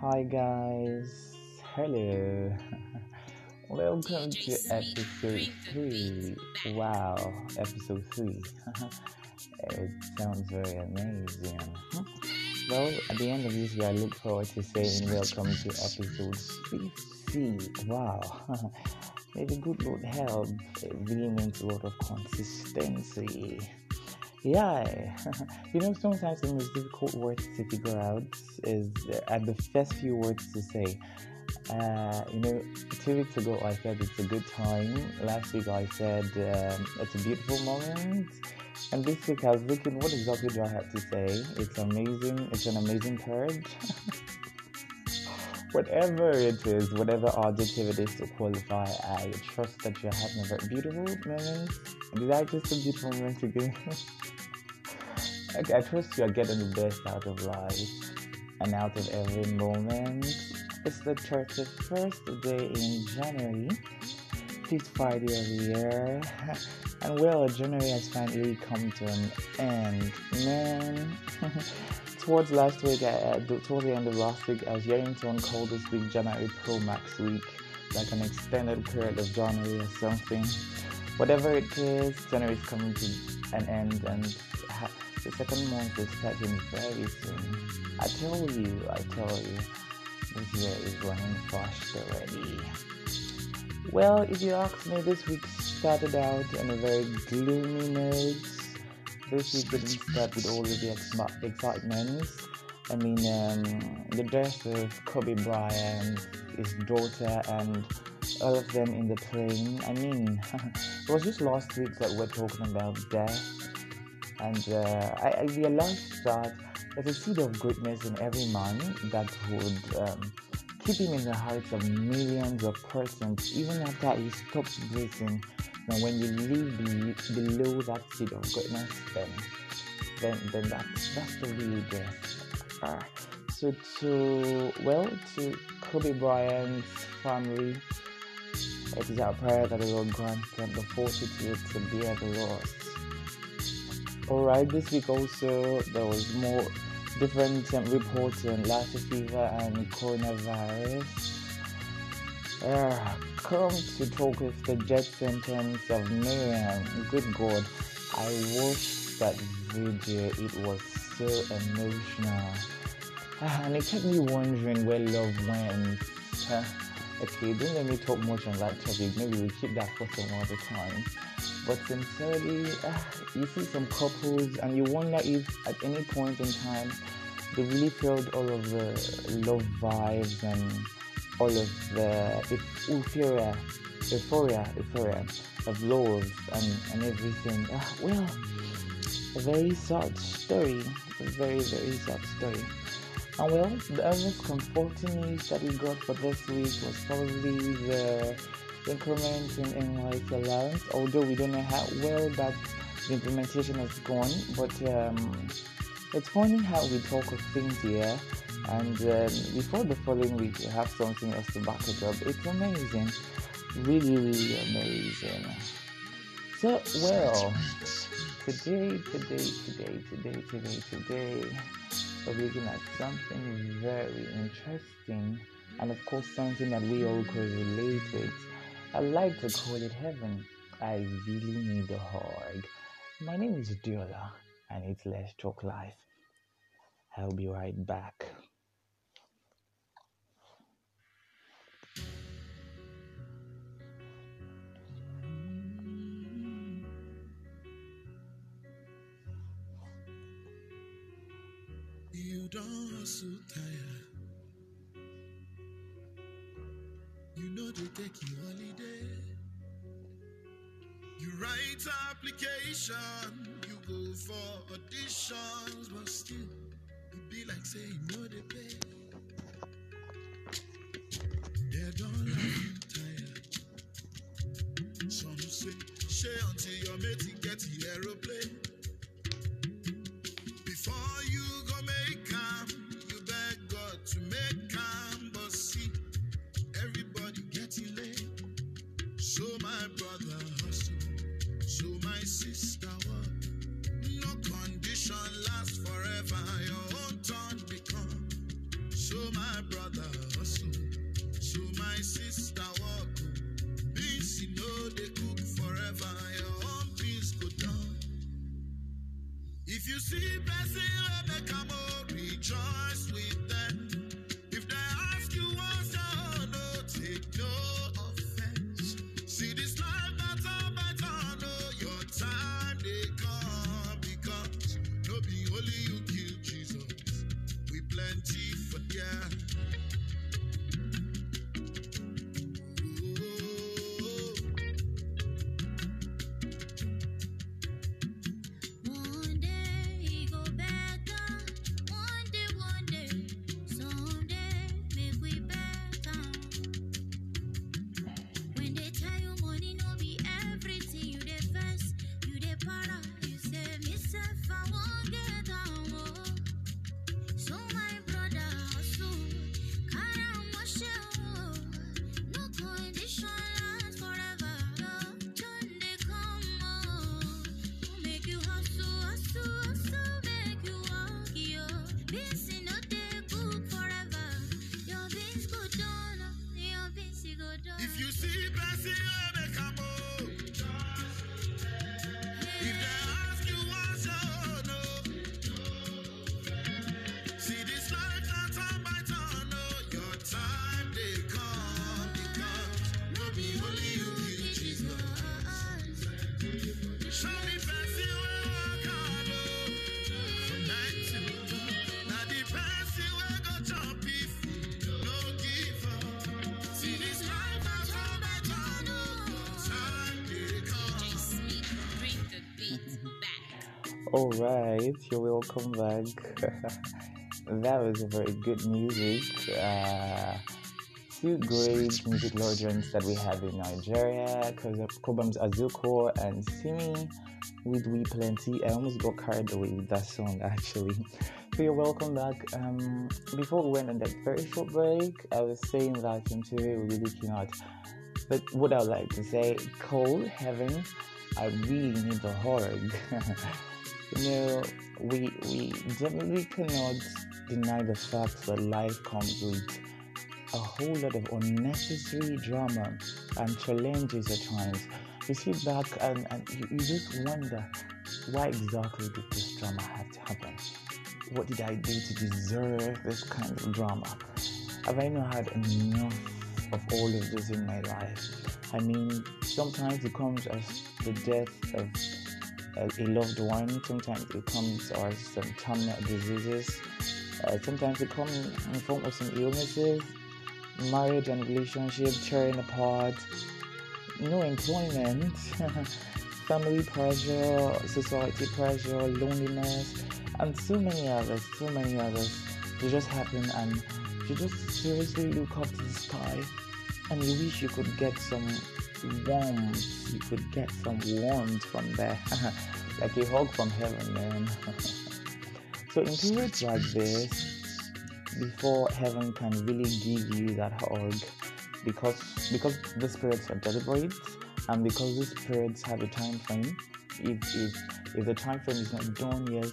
Hi guys, hello. Welcome to episode 3. Wow, episode 3. it sounds very amazing. Well, at the end of this year, I look forward to saying welcome to episode 50. Wow. May the good Lord help. It really means a lot of consistency. Yeah, you know, sometimes the most difficult words to figure out is uh, the first few words to say. Uh, you know, two weeks ago I said it's a good time. Last week I said um, it's a beautiful moment. And this week I was looking, what exactly do I have to say? It's amazing. It's an amazing purge. whatever it is, whatever adjective it is to qualify, I trust that you're having a very beautiful moment. Did I just a beautiful moment again? I trust you're getting the best out of life and out of every moment. It's the 31st day in January, fifth Friday of the year. And well, January has finally come to an end. Man, towards last week, uh, towards the end of last week, I was hearing someone call this week January Pro Max week, like an extended period of January or something. Whatever it is, January is coming to an end, and the second month is starting very soon. I tell you, I tell you, this year is running fast already. Well, if you ask me, this week started out on a very gloomy note this week didn't start with all of the ex- excitement. I mean, um, the death of Kobe Bryant, his daughter, and all of them in the plane. I mean, it was just last week that we're talking about death, and uh, I, I, realized that there's a seed of greatness in every man that would um, keep him in the hearts of millions of persons, even after he stops breathing now, when you live below that seed of greatness, then then then that's that's the real death. Uh, so to well to Kobe Bryant's family, it is our prayer that the Lord grant them the fortitude to bear the loss. Alright, this week also there was more different um, reports on Lassa fever and coronavirus. Uh, come to talk with the death sentence of Maryam. Good God, I watched that video. It was so emotional. Uh, and it kept me wondering where love went. Okay, don't let me talk much on that topic. Maybe we keep that for some other time. But sincerely, uh, you see some couples and you wonder if at any point in time they really felt all of the love vibes and all of the euphoria, euphoria, euphoria of love and, and everything. Uh, well, a very sad story, a very, very sad story. And well, the most comforting news that we got for this week was probably the increment in NYSC allowance, although we don't know how well that the implementation has gone, but um, it's funny how we talk of things here and um, before the following week you have something else to back it up. It's amazing. Really really amazing. So well today today today today today today we're looking at something very interesting and of course something that we all could relate with. I like to call it heaven. I really need a hug. My name is diola and it's let's talk life. I'll be right back You don't so tired. You know they take you holiday. You write application, you go for auditions, but still, it be like say you know they pay. They don't love you tired. Some say, share until your mate get the aeroplane. Only you kill Jesus. We plenty for yeah. All right, you're welcome back. that was very good music. Uh, two great music legends that we have in Nigeria, Kobams Azuko and Simi We Plenty. I almost got carried away with that song actually. So you're welcome back. Um, before we went on that very short break, I was saying that in today we'll be looking at but what I would like to say, cold heaven, I really need the hug. you know, we we definitely cannot deny the fact that life comes with a whole lot of unnecessary drama and challenges at times. You sit back and, and you, you just wonder why exactly did this drama have to happen? What did I do to deserve this kind of drama? Have I not had enough of all of this in my life? I mean, sometimes it comes as the death of a, loved one, sometimes it comes as some terminal diseases, uh, sometimes it comes in form of some illnesses, marriage and relationship tearing apart, no employment, family pressure, society pressure, loneliness, and so many others, so many others. They just happen, and you just seriously look up to the sky, and you wish you could get some warmth. You could get some warmth from there, like a hug from heaven, man. so in periods like this, before heaven can really give you that hug because because the spirits are deliberate and because the spirits have a time frame if if if the time frame is not done yes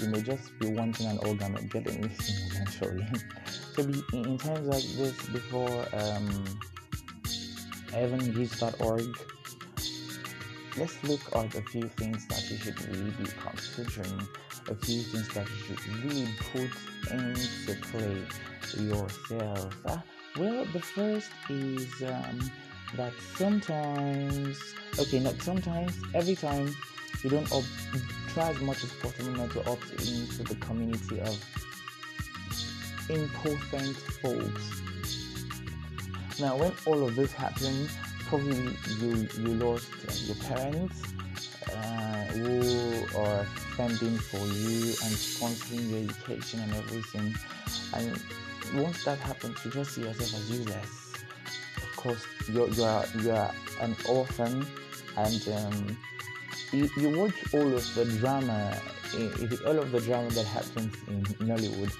you may just be wanting an organ or getting missing eventually so be, in, in times like this before um heaven gives that org let's look at a few things that you should really be considering a few things that you should really put into play yourself. Ah, well, the first is um, that sometimes, okay, not sometimes, every time you don't try as much as possible not to opt into the community of important folks. Now, when all of this happened, probably you you lost your parents uh, who are funding for you and sponsoring your education and everything. And once that happens, you just see yourself as useless. Of course, you're you're you're an orphan, and um, you, you watch all of the drama, all of the drama that happens in Nollywood,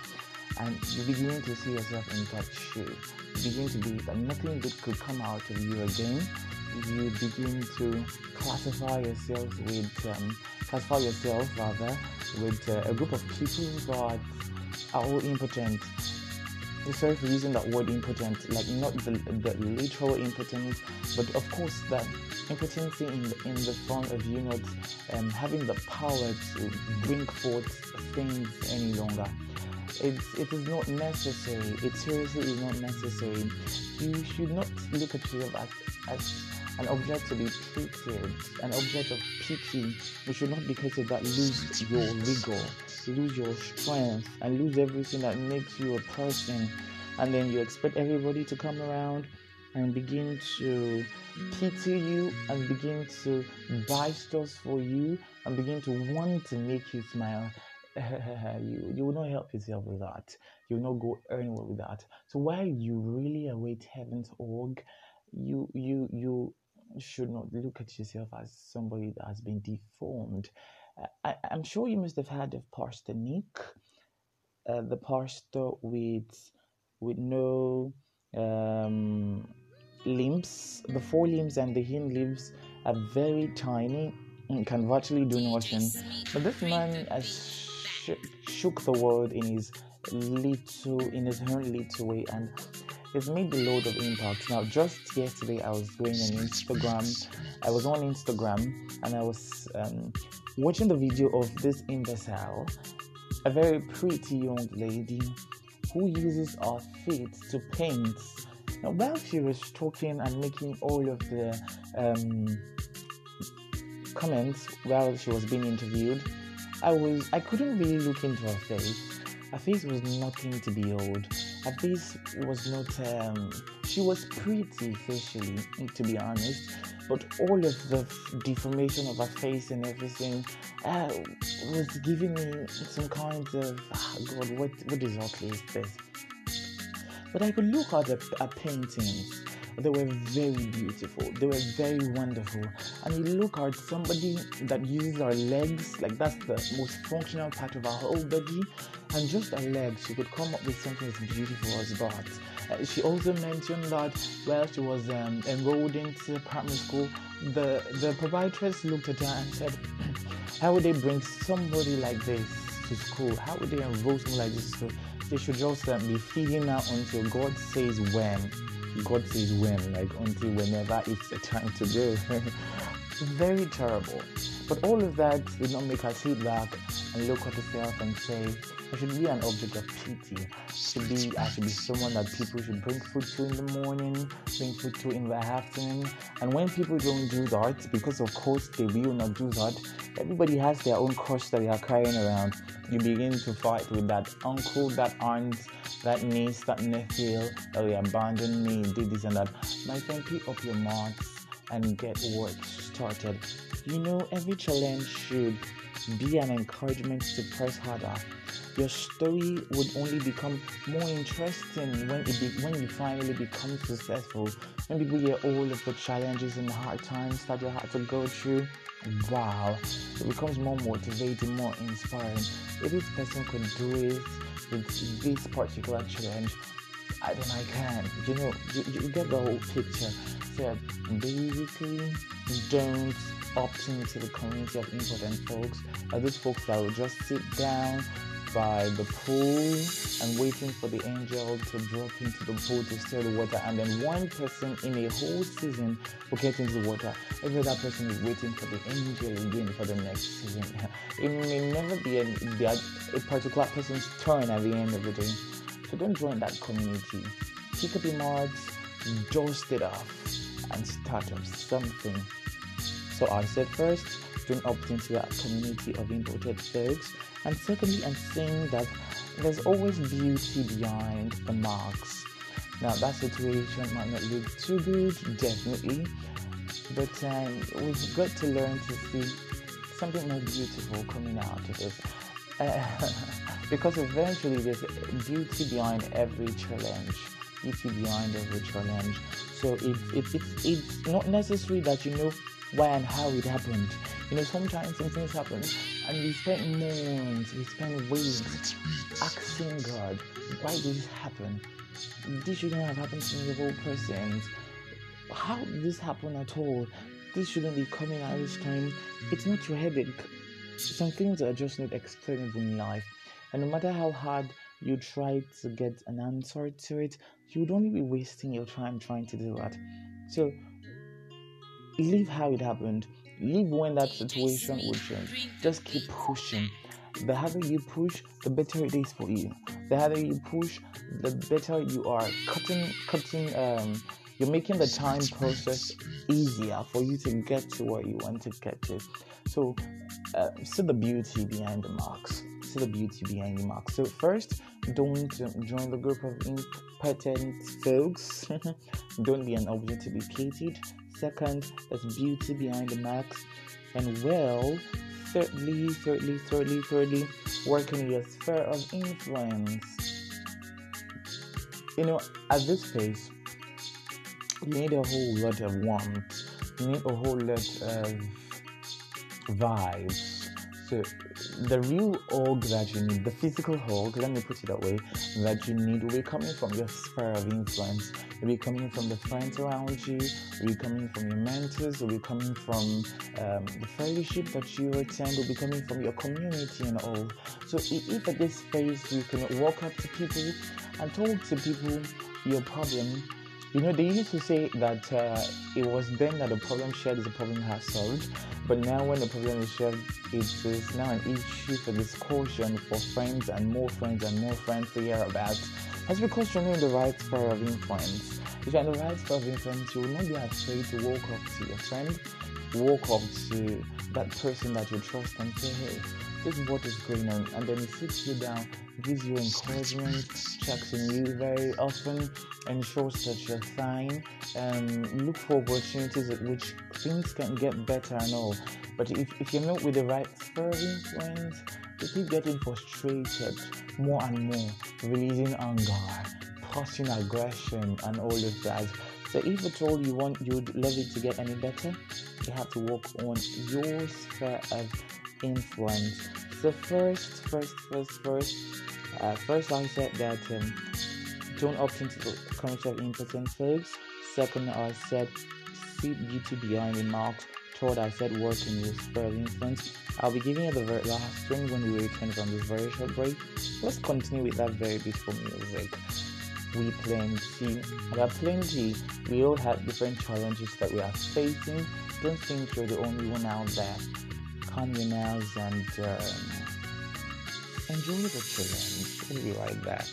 and you begin to see yourself in that shoe. You begin to believe that nothing good could come out of you again. You begin to classify yourself with, um, classify yourself rather, with uh, a group of people that are all impotent. Sorry for using that word impotent, like not the, the literal impotence, but of course that impotency in the, in the form of you not um, having the power to bring forth things any longer. It is not necessary. It seriously is not necessary. You should not look at yourself as, as an object to be treated, an object of pity. You should not, because of that, lose your rigor, lose your strength, and lose everything that makes you a person. And then you expect everybody to come around and begin to pity you and begin to buy stuff for you and begin to want to make you smile. you, you will not help yourself with that. You will not go anywhere with that. So while you really await heaven's org, you you you should not look at yourself as somebody that has been deformed. Uh, I, I'm sure you must have heard of Pastor Nick, uh, the pastor with with no um, limbs. The forelimbs and the hind limbs are very tiny and can virtually do nothing. But this man has sh- shook the world in his little, in his own little way, and it's made a load of impact. Now, just yesterday, I was going on Instagram. I was on Instagram and I was um, watching the video of this imbecile, a very pretty young lady who uses her feet to paint. Now, while she was talking and making all of the um, comments while she was being interviewed, I was I couldn't really look into her face. Her face was nothing to behold. Her face was not. Um, she was pretty facially, to be honest, but all of the deformation of her face and everything uh, was giving me some kind of ah, God. What what exactly is this? But I could look at the at paintings. They were very beautiful. They were very wonderful. And you look at somebody that uses our legs, like that's the most functional part of our whole body, and just her legs, she could come up with something as beautiful as that. Uh, she also mentioned that while she was um, enrolled into primary school, the the proprietress looked at her and said, "How would they bring somebody like this to school? How would they enroll someone like this to school? They should just um, be feeding her until God says when." God says when, like until whenever it's the time to go. Very terrible. But all of that did not make her sit back and look at herself and say, I should be an object of pity. Should be I should be someone that people should bring food to in the morning, bring food to in the afternoon. And when people don't do that, because of course they will not do that, everybody has their own crush that they are carrying around. You begin to fight with that uncle, that aunt, that niece, that nephew, oh he abandoned me, did this and that. My friend, pick up your marks and get work started. You know, every challenge should be an encouragement to press harder. Your story would only become more interesting when it be, when you finally become successful. When people hear all of the challenges and hard times that you had to go through, wow, it becomes more motivating, more inspiring. If this person could do it with this particular challenge, I then I can. You know, you, you get the whole picture. So basically, don't opt into the community of important folks. Are those folks that will just sit down by the pool and waiting for the angel to drop into the pool to stir the water, and then one person in a whole season will get into the water. Every other person is waiting for the angel again for the next season. It may never be a, a particular person's turn at the end of the day. So don't join that community. Pick up your mods, dust it off, and start up something. So I said first, don't opt into that community of imported folks. And secondly, I'm saying that there's always beauty behind the marks. Now that situation might not look too good, definitely, but um, we've got to learn to see something more beautiful coming out of this. Because eventually there's beauty behind every challenge beauty behind every challenge. So it, it, it's it's not necessary that you know why and how it happened. You know sometimes things happen and we spend months we spend weeks asking god why did this happen? This shouldn't have happened to me persons how did this happen at all? This shouldn't be coming at this time. It's not your headache some things are just not explainable in life and no matter how hard you try to get an answer to it, you would only be wasting your time trying to do that. So leave how it happened. Leave when that situation will change. Just keep pushing. The harder you push, the better it is for you. The harder you push, the better you are cutting, cutting. Um, you're making the time process easier for you to get to where you want to get to. So, uh, see the beauty behind the marks. See the beauty behind the marks. So first, don't join the group of impotent folks. don't be an object to be pitied. Second, there's beauty behind the marks. And well, thirdly, thirdly, thirdly, thirdly, work in your sphere of influence. You know, at this phase, you need a whole lot of warmth. You need a whole lot of vibes. So the real hug that you need, the physical hug, let me put it that way, that you need will be coming from your sphere of influence. Will be coming from the friends around you. Will be coming from your mentors. Will be coming from um, the fellowship that you attend. Will be coming from your community and all. So if at this phase you can walk up to people and talk to people your problem you know, they used to say that uh, it was then that the problem shared is a problem half solved, but now when the problem is shared, it is now an issue for discussion for friends and more friends and more friends to hear about. That's because you're in the right sphere of influence. If you're in the right sphere of influence, you will not be afraid to walk up to your friend, walk up to that person that you trust and say, hey, this is what is going on. And then he sits you down, gives you encouragement, checks on you very often, ensures that you're fine, and look for opportunities at which things can get better and all. But if, if you're not with the right sphere of influence, you keep getting frustrated more and more, releasing anger, causing aggression, and all of that. So if at all you want your level to get any better, you have to work on your sphere of influence. So first, first, first, first, uh, first I said that um, don't opt into of impotent folks. Second, I said see beauty behind the marks. Third, I said work in your sphere of influence. I'll be giving you the very last thing when we return from this very short break. Let's continue with that very beautiful music. We plan plenty, there are plenty. We all have different challenges that we are facing. Don't think you're the only one out there calm your nerves and um, enjoy the challenge. We'll be right back.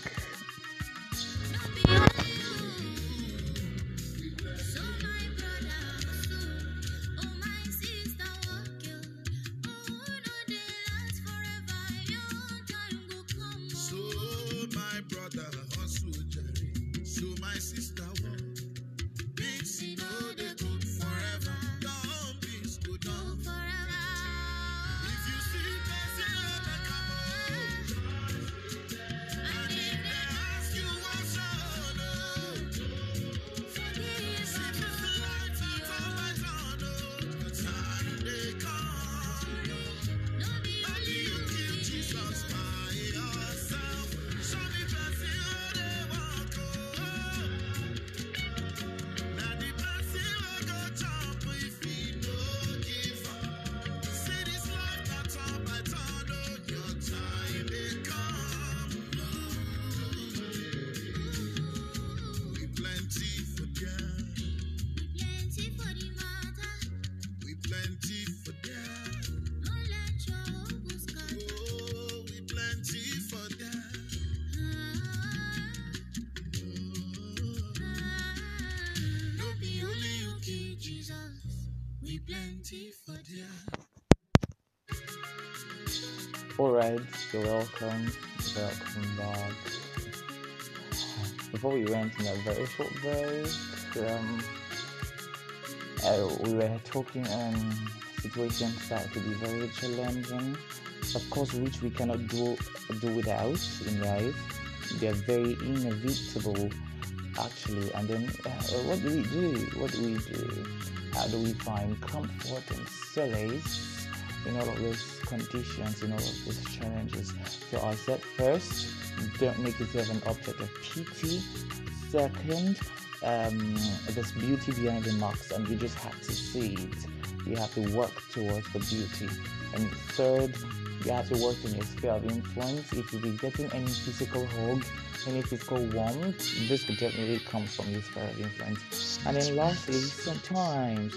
Alright, you're welcome. Welcome back. Before we went in a very short break, um, uh, we were talking on situations that could be very challenging, of course, which we cannot do do without in life. They're very inevitable, actually. And then, uh, what do we do? What do we do? How do we find comfort and solace in all of those conditions, in all of those challenges? So I said first, don't make yourself an object of pity. Second, um, there's beauty behind the marks, and you just have to see it. You have to work towards the beauty. And third, you have to work in your sphere of influence. If you be getting any physical hug, any physical warmth, this could definitely come from this sphere of influence. And then lastly, sometimes,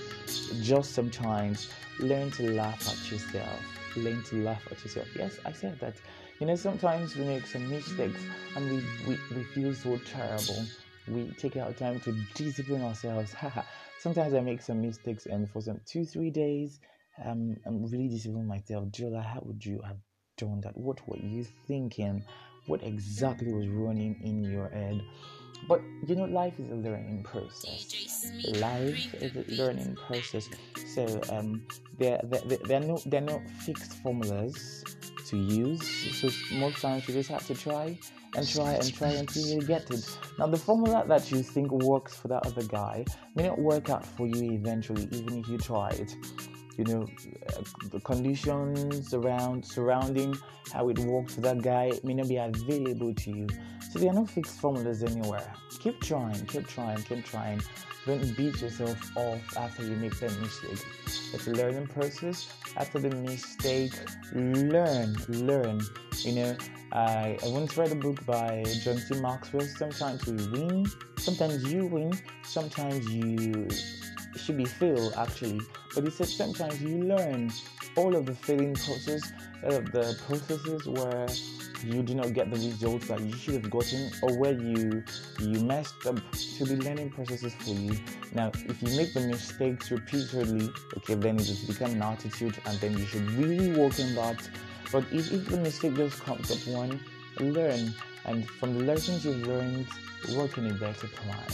just sometimes, learn to laugh at yourself. Learn to laugh at yourself. Yes, I said that. You know, sometimes we make some mistakes and we, we, we feel so terrible. We take our time to discipline ourselves. sometimes I make some mistakes and for some two, three days, um, I'm really disciplining myself. Jola, how would you have done that? What were you thinking? What exactly was running in your head? But you know, life is a learning process. Life is a learning process. So um, there, there, there are no there are no fixed formulas to use. So most times you just have to try and try and try until you get it. Now, the formula that you think works for that other guy may not work out for you eventually, even if you try it you know uh, the conditions around surrounding how it works for that guy may not be available to you. So there are no fixed formulas anywhere. Keep trying keep trying keep trying. Don't beat yourself off after you make that mistake. It's a learning process. After the mistake learn learn. You know I, I once read a book by john c. Maxwell sometimes we win sometimes you win sometimes you should be fail actually. But he said sometimes you learn all of the failing process uh, the processes where you do not get the results that you should have gotten or where you you messed up to be learning processes for you. Now if you make the mistakes repeatedly okay then it has become an attitude and then you should really work on that. But if, if the mistake just comes up one learn. And from the lessons you've learned work in a better plan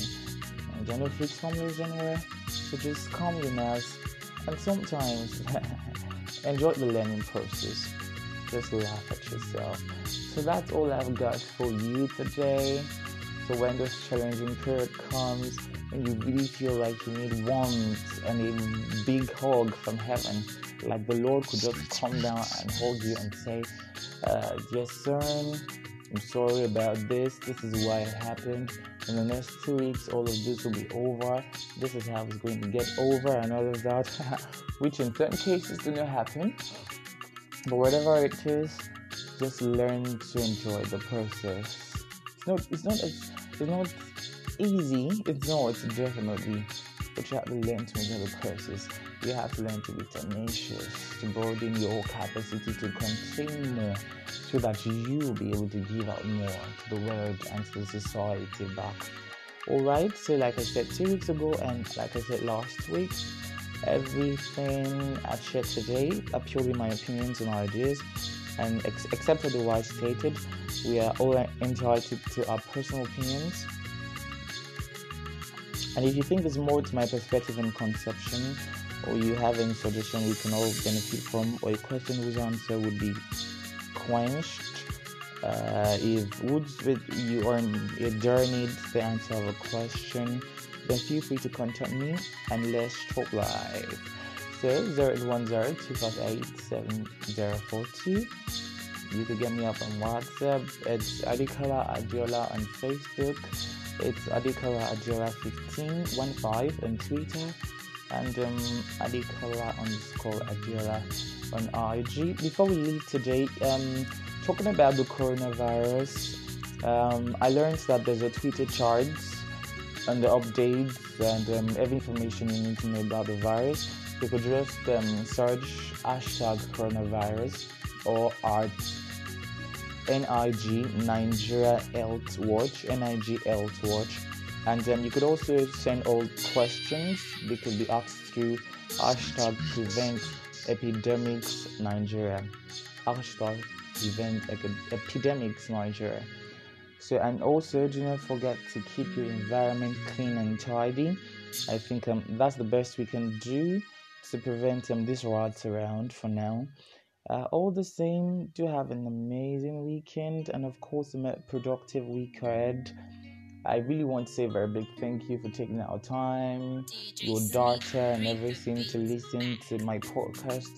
and no fixed formulas anywhere so just calm your nerves and sometimes enjoy the learning process. Just laugh at yourself. So that's all I've got for you today. So when this challenging period comes and you really feel like you need warmth and a big hug from heaven, like the Lord could just come down and hold you and say, uh, Dear son, I'm sorry about this. This is why it happened. In the next two weeks, all of this will be over. This is how it's going to get over, and all of that, which in certain cases do not happen. But whatever it is, just learn to enjoy the process. It's not. It's not. It's, it's not easy. It's not. It's definitely. But you have to learn to enjoy the process. You have to learn to be tenacious, to broaden your capacity to contain more so that you will be able to give out more to the world and to the society back. Alright, so like I said two weeks ago, and like I said last week, everything I've shared today are purely my opinions and ideas. And ex- except for the otherwise stated, we are all entitled to our personal opinions. And if you think there's more to my perspective and conception, or you have any suggestion we can all benefit from, or a question whose answer would be quenched. Uh, if woods with you are a journey the answer of a question, then feel free to contact me and let's talk live. So 0810 You can get me up on WhatsApp. It's Adikala Adiola on Facebook. It's Adikala Adiola 1515 on Twitter and um, Adikala underscore Adiola on IG. Before we leave today, um, talking about the coronavirus, um, I learned that there's a Twitter chart and the updates and um, every information you need to know about the virus. You could just um, search hashtag coronavirus or art NIG Nigeria Health Watch, NIG Health Watch. And um, you could also send all questions. They could be asked through hashtag prevent epidemics Nigeria. Hashtag prevent epidemics Nigeria. So and also do not forget to keep your environment clean and tidy. I think um, that's the best we can do to prevent um, these rats around for now. Uh, all the same, do have an amazing weekend and of course a productive week ahead. I really want to say a very big thank you for taking our time, your data, and everything to listen to my podcast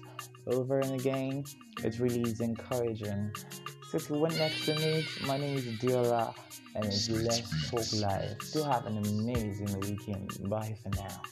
over and again. It really is encouraging. So, if you want next to me, my name is Diola, and it's Let's Talk Live. Do have an amazing weekend. Bye for now.